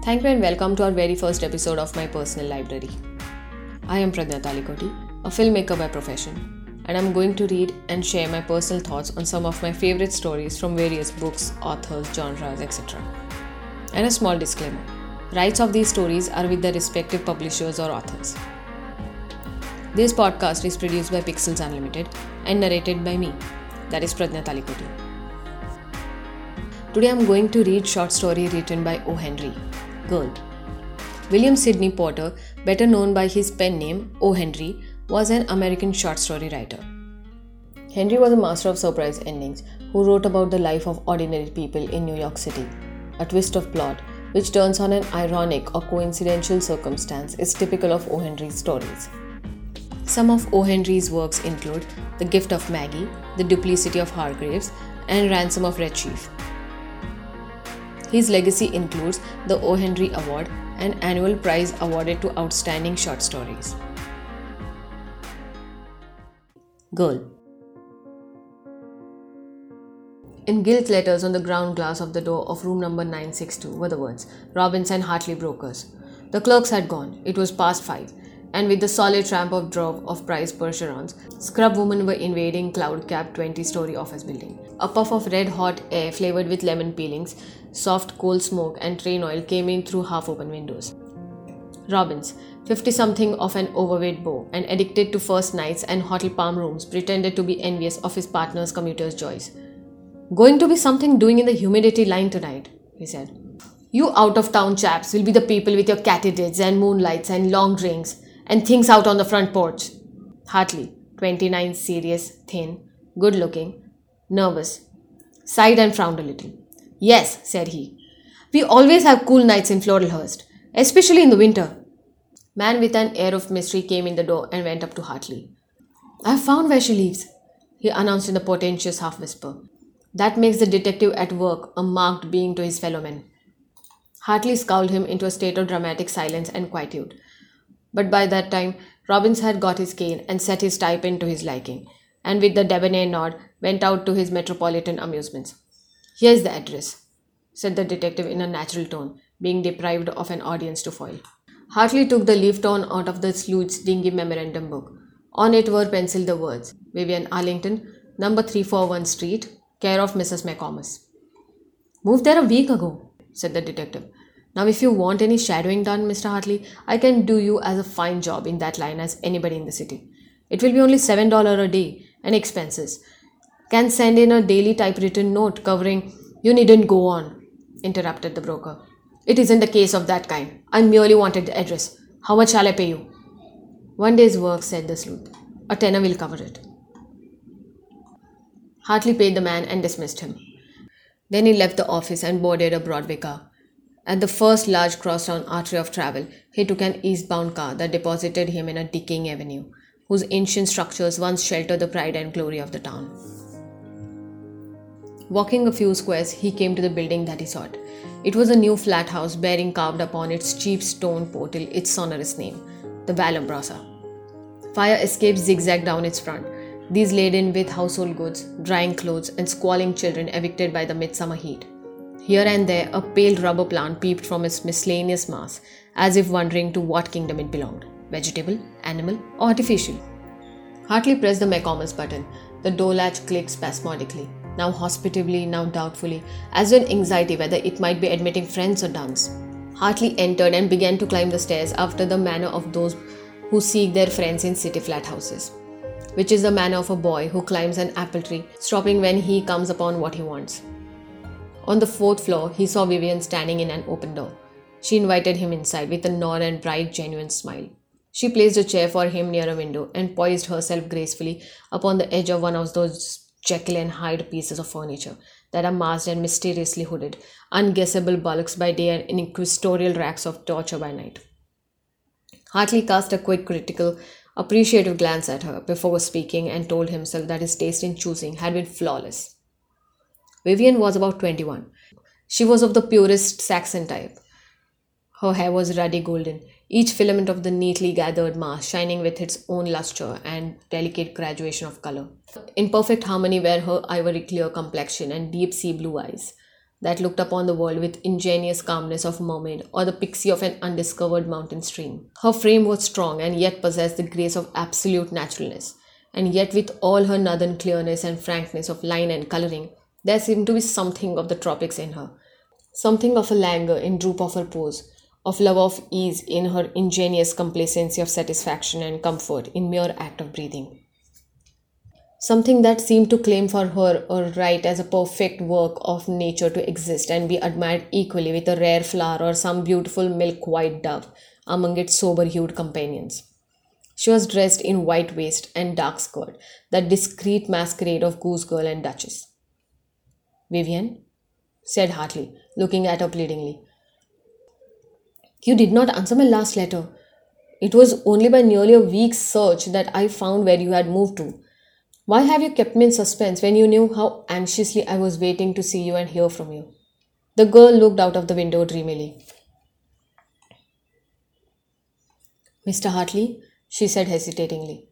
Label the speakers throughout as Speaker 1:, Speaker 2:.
Speaker 1: Thank you and welcome to our very first episode of my personal library. I am Pradnya Talikoti, a filmmaker by profession, and I'm going to read and share my personal thoughts on some of my favorite stories from various books, authors, genres, etc. And a small disclaimer rights of these stories are with the respective publishers or authors. This podcast is produced by Pixels Unlimited and narrated by me, that is Pradnya Talikoti. Today I'm going to read short story written by O. Henry, Girl. William Sydney Porter, better known by his pen name O. Henry, was an American short story writer. Henry was a master of surprise endings who wrote about the life of ordinary people in New York City. A twist of plot, which turns on an ironic or coincidental circumstance, is typical of O. Henry's stories. Some of O. Henry's works include The Gift of Magi, The Duplicity of Hargraves, and Ransom of Red Chief. His legacy includes the O. Henry Award, an annual prize awarded to outstanding short stories. Girl In gilt letters on the ground glass of the door of room number 962 were the words Robinson Hartley Brokers. The clerks had gone. It was past five, and with the solid tramp of drove of prize Percherons, scrub women were invading cloud capped 20 story office building. A puff of red hot air flavored with lemon peelings, soft coal smoke, and train oil came in through half open windows. Robbins, 50 something of an overweight beau and addicted to first nights and hotel palm rooms, pretended to be envious of his partner's commuter's joys. Going to be something doing in the humidity line tonight, he said. You out of town chaps will be the people with your katydids and moonlights and long drinks and things out on the front porch. Hartley, 29, serious, thin, good looking, nervous, sighed and frowned a little. Yes, said he. We always have cool nights in Floralhurst, especially in the winter. Man with an air of mystery came in the door and went up to Hartley. I've found where she lives, he announced in a portentous half whisper. That makes the detective at work a marked being to his fellow men. Hartley scowled him into a state of dramatic silence and quietude. But by that time, Robbins had got his cane and set his stipend to his liking, and with the debonair nod, went out to his metropolitan amusements. Here's the address, said the detective in a natural tone, being deprived of an audience to foil. Hartley took the leaf torn out of the sleuth's dingy memorandum book. On it were penciled the words Vivian Arlington, number 341 Street, care of Mrs. McComas. Moved there a week ago, said the detective. Now, if you want any shadowing done, Mr. Hartley, I can do you as a fine job in that line as anybody in the city. It will be only $7 a day and expenses. Can send in a daily typewritten note covering. You needn't go on, interrupted the broker. It isn't a case of that kind. I merely wanted the address. How much shall I pay you? One day's work, said the sleuth. A tenner will cover it. Hartley paid the man and dismissed him. Then he left the office and boarded a Broadway car. At the first large crosstown artery of travel, he took an eastbound car that deposited him in a decaying avenue, whose ancient structures once sheltered the pride and glory of the town. Walking a few squares, he came to the building that he sought. It was a new flat house bearing carved upon its cheap stone portal its sonorous name, the Vallambrosa. Fire escapes zigzagged down its front, these laden with household goods, drying clothes, and squalling children evicted by the midsummer heat. Here and there, a pale rubber plant peeped from its miscellaneous mass, as if wondering to what kingdom it belonged vegetable, animal, or artificial. Hartley pressed the McComas button. The door latch clicked spasmodically, now hospitably, now doubtfully, as in anxiety whether it might be admitting friends or duns. Hartley entered and began to climb the stairs after the manner of those who seek their friends in city flat houses which is the manner of a boy who climbs an apple tree, stopping when he comes upon what he wants. On the fourth floor, he saw Vivian standing in an open door. She invited him inside with a nod and bright, genuine smile. She placed a chair for him near a window and poised herself gracefully upon the edge of one of those Jekyll and Hyde pieces of furniture that are masked and mysteriously hooded, unguessable bulks by day and inquisitorial racks of torture by night. Hartley cast a quick, critical, appreciative glance at her before speaking and told himself that his taste in choosing had been flawless. Vivian was about 21. She was of the purest Saxon type. Her hair was ruddy golden, each filament of the neatly gathered mass shining with its own luster and delicate graduation of color. In perfect harmony were her ivory clear complexion and deep sea blue eyes. that looked upon the world with ingenuous calmness of a mermaid or the pixie of an undiscovered mountain stream. Her frame was strong and yet possessed the grace of absolute naturalness. And yet, with all her northern clearness and frankness of line and coloring, there seemed to be something of the tropics in her, something of a languor in droop of her pose, of love of ease in her ingenious complacency of satisfaction and comfort in mere act of breathing something that seemed to claim for her a right as a perfect work of nature to exist and be admired equally with a rare flower or some beautiful milk white dove among its sober hued companions. She was dressed in white waist and dark skirt, that discreet masquerade of goose girl and duchess. Vivian, said Hartley, looking at her pleadingly, you did not answer my last letter. It was only by nearly a week's search that I found where you had moved to. Why have you kept me in suspense when you knew how anxiously I was waiting to see you and hear from you? The girl looked out of the window dreamily. Mr. Hartley, she said hesitatingly,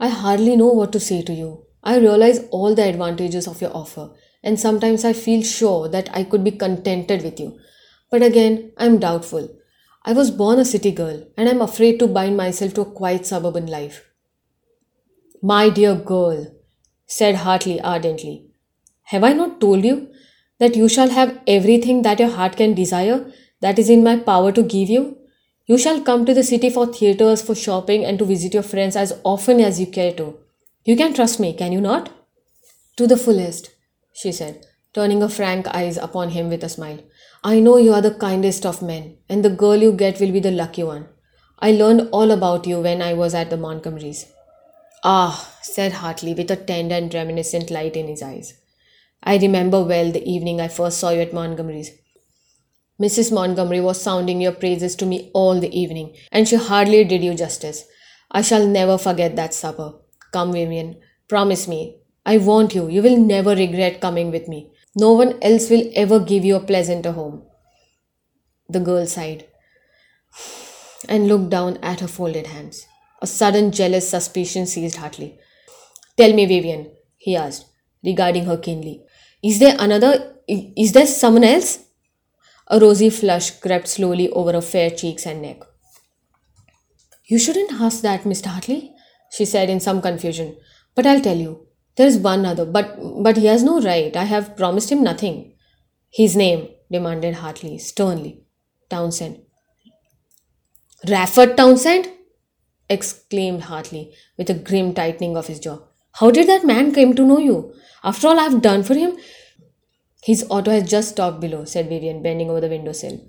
Speaker 1: I hardly know what to say to you. I realize all the advantages of your offer, and sometimes I feel sure that I could be contented with you. But again, I am doubtful. I was born a city girl, and I am afraid to bind myself to a quiet suburban life. My dear girl, said Hartley ardently, have I not told you that you shall have everything that your heart can desire that is in my power to give you? You shall come to the city for theatres, for shopping, and to visit your friends as often as you care to. You can trust me, can you not? To the fullest, she said, turning her frank eyes upon him with a smile. I know you are the kindest of men, and the girl you get will be the lucky one. I learned all about you when I was at the Montgomerys. Ah, said Hartley with a tender and reminiscent light in his eyes. I remember well the evening I first saw you at Montgomery's. Mrs. Montgomery was sounding your praises to me all the evening, and she hardly did you justice. I shall never forget that supper. Come, Vivian, promise me. I want you. You will never regret coming with me. No one else will ever give you a pleasanter home. The girl sighed and looked down at her folded hands. A sudden jealous suspicion seized Hartley. Tell me, Vivian, he asked, regarding her keenly. Is there another? Is there someone else? A rosy flush crept slowly over her fair cheeks and neck. You shouldn't ask that, Mr. Hartley, she said in some confusion. But I'll tell you. There is one other, but but he has no right. I have promised him nothing. His name, demanded Hartley sternly. Townsend. Rafford Townsend? exclaimed Hartley, with a grim tightening of his jaw. How did that man come to know you? After all I've done for him? His auto has just stopped below, said Vivian, bending over the window sill.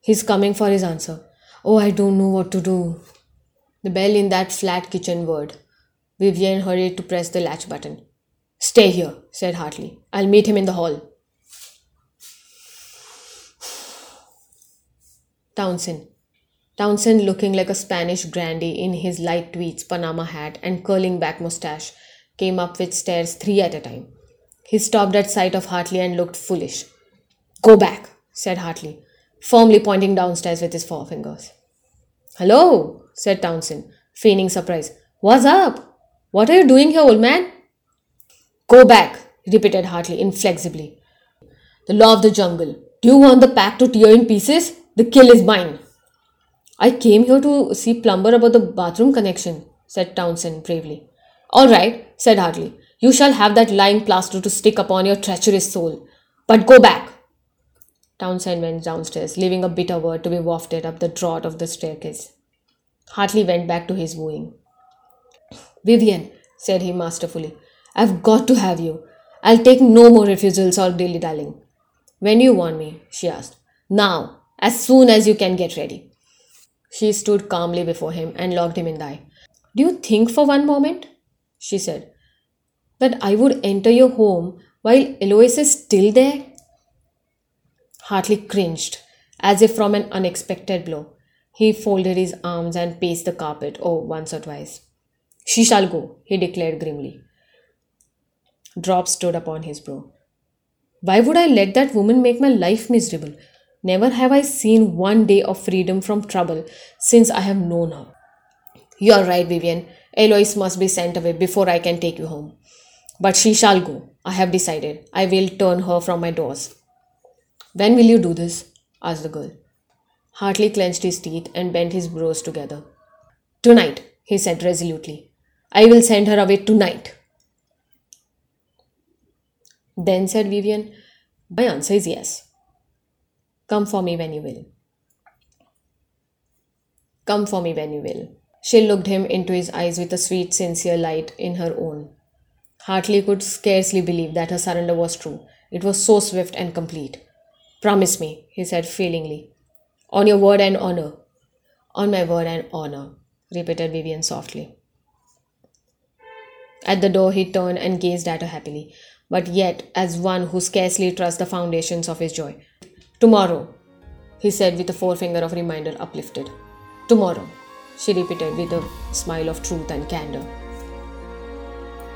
Speaker 1: He's coming for his answer. Oh, I don't know what to do. The bell in that flat kitchen whirred. Vivian hurried to press the latch button. Stay here, said Hartley. I'll meet him in the hall. Townsend, Townsend, looking like a Spanish grandee in his light tweeds, Panama hat, and curling back mustache, came up with stairs three at a time. He stopped at sight of Hartley and looked foolish. Go back, said Hartley, firmly pointing downstairs with his forefingers. Hello, said Townsend, feigning surprise. What's up? What are you doing here, old man? Go back, repeated Hartley inflexibly. The law of the jungle. Do you want the pack to tear in pieces? The kill is mine. I came here to see Plumber about the bathroom connection, said Townsend bravely. All right, said Hartley. You shall have that lying plaster to stick upon your treacherous soul. But go back. Townsend went downstairs, leaving a bitter word to be wafted up the draught of the staircase. Hartley went back to his wooing. Vivian, said he masterfully, I've got to have you. I'll take no more refusals or dilly dallying. When you want me? she asked. Now, as soon as you can get ready. She stood calmly before him and looked him in the eye. Do you think for one moment, she said, that I would enter your home while Eloise is still there? Hartley cringed, as if from an unexpected blow. He folded his arms and paced the carpet, oh, once or twice. She shall go, he declared grimly. Drops stood upon his brow. Why would I let that woman make my life miserable? Never have I seen one day of freedom from trouble since I have known her. You are right, Vivian. Eloise must be sent away before I can take you home. But she shall go. I have decided. I will turn her from my doors. When will you do this? asked the girl. Hartley clenched his teeth and bent his brows together. Tonight, he said resolutely. I will send her away tonight. Then, said Vivian, my answer is yes. Come for me when you will. Come for me when you will. She looked him into his eyes with a sweet, sincere light in her own. Hartley could scarcely believe that her surrender was true. It was so swift and complete. Promise me, he said feelingly. On your word and honor. On my word and honor, repeated Vivian softly. At the door, he turned and gazed at her happily, but yet as one who scarcely trusts the foundations of his joy. Tomorrow, he said with a forefinger of reminder uplifted. Tomorrow, she repeated with a smile of truth and candor.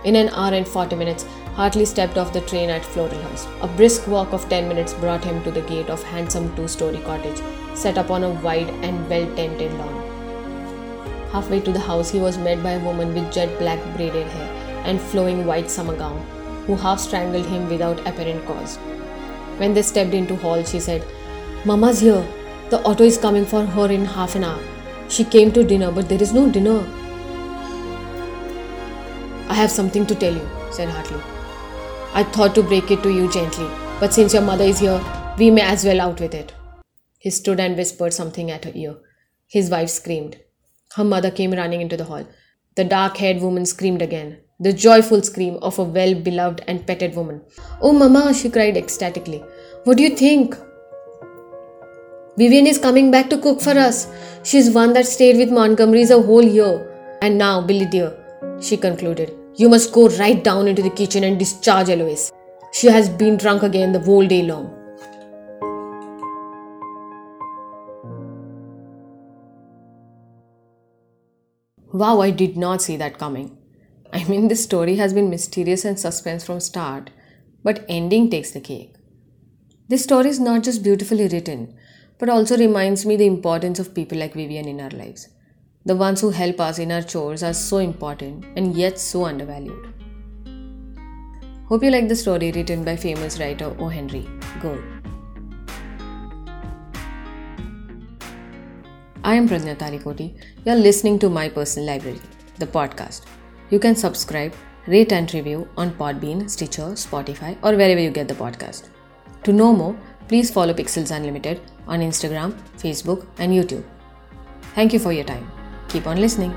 Speaker 1: In an hour and 40 minutes, Hartley stepped off the train at Floralhurst. A brisk walk of 10 minutes brought him to the gate of handsome two-story cottage set upon a wide and well-tended lawn. Halfway to the house, he was met by a woman with jet black braided hair and flowing white summer gown, who half strangled him without apparent cause. When they stepped into hall, she said, Mama's here. The auto is coming for her in half an hour. She came to dinner, but there is no dinner. I have something to tell you, said Hartley. I thought to break it to you gently, but since your mother is here, we may as well out with it. He stood and whispered something at her ear. His wife screamed. Her mother came running into the hall. The dark haired woman screamed again, the joyful scream of a well beloved and petted woman. Oh, Mama, she cried ecstatically. What do you think? Vivian is coming back to cook for us. She's one that stayed with Montgomery's a whole year. And now, Billy dear, she concluded, you must go right down into the kitchen and discharge Eloise. She has been drunk again the whole day long. Wow, I did not see that coming. I mean, this story has been mysterious and suspense from start, but ending takes the cake. This story is not just beautifully written, but also reminds me the importance of people like Vivian in our lives. The ones who help us in our chores are so important and yet so undervalued. Hope you like the story written by famous writer O. Henry. Go. I am Prajna Talikoti. You are listening to My Personal Library, the podcast. You can subscribe, rate and review on Podbean, Stitcher, Spotify, or wherever you get the podcast. To know more, please follow Pixels Unlimited on Instagram, Facebook, and YouTube. Thank you for your time. Keep on listening.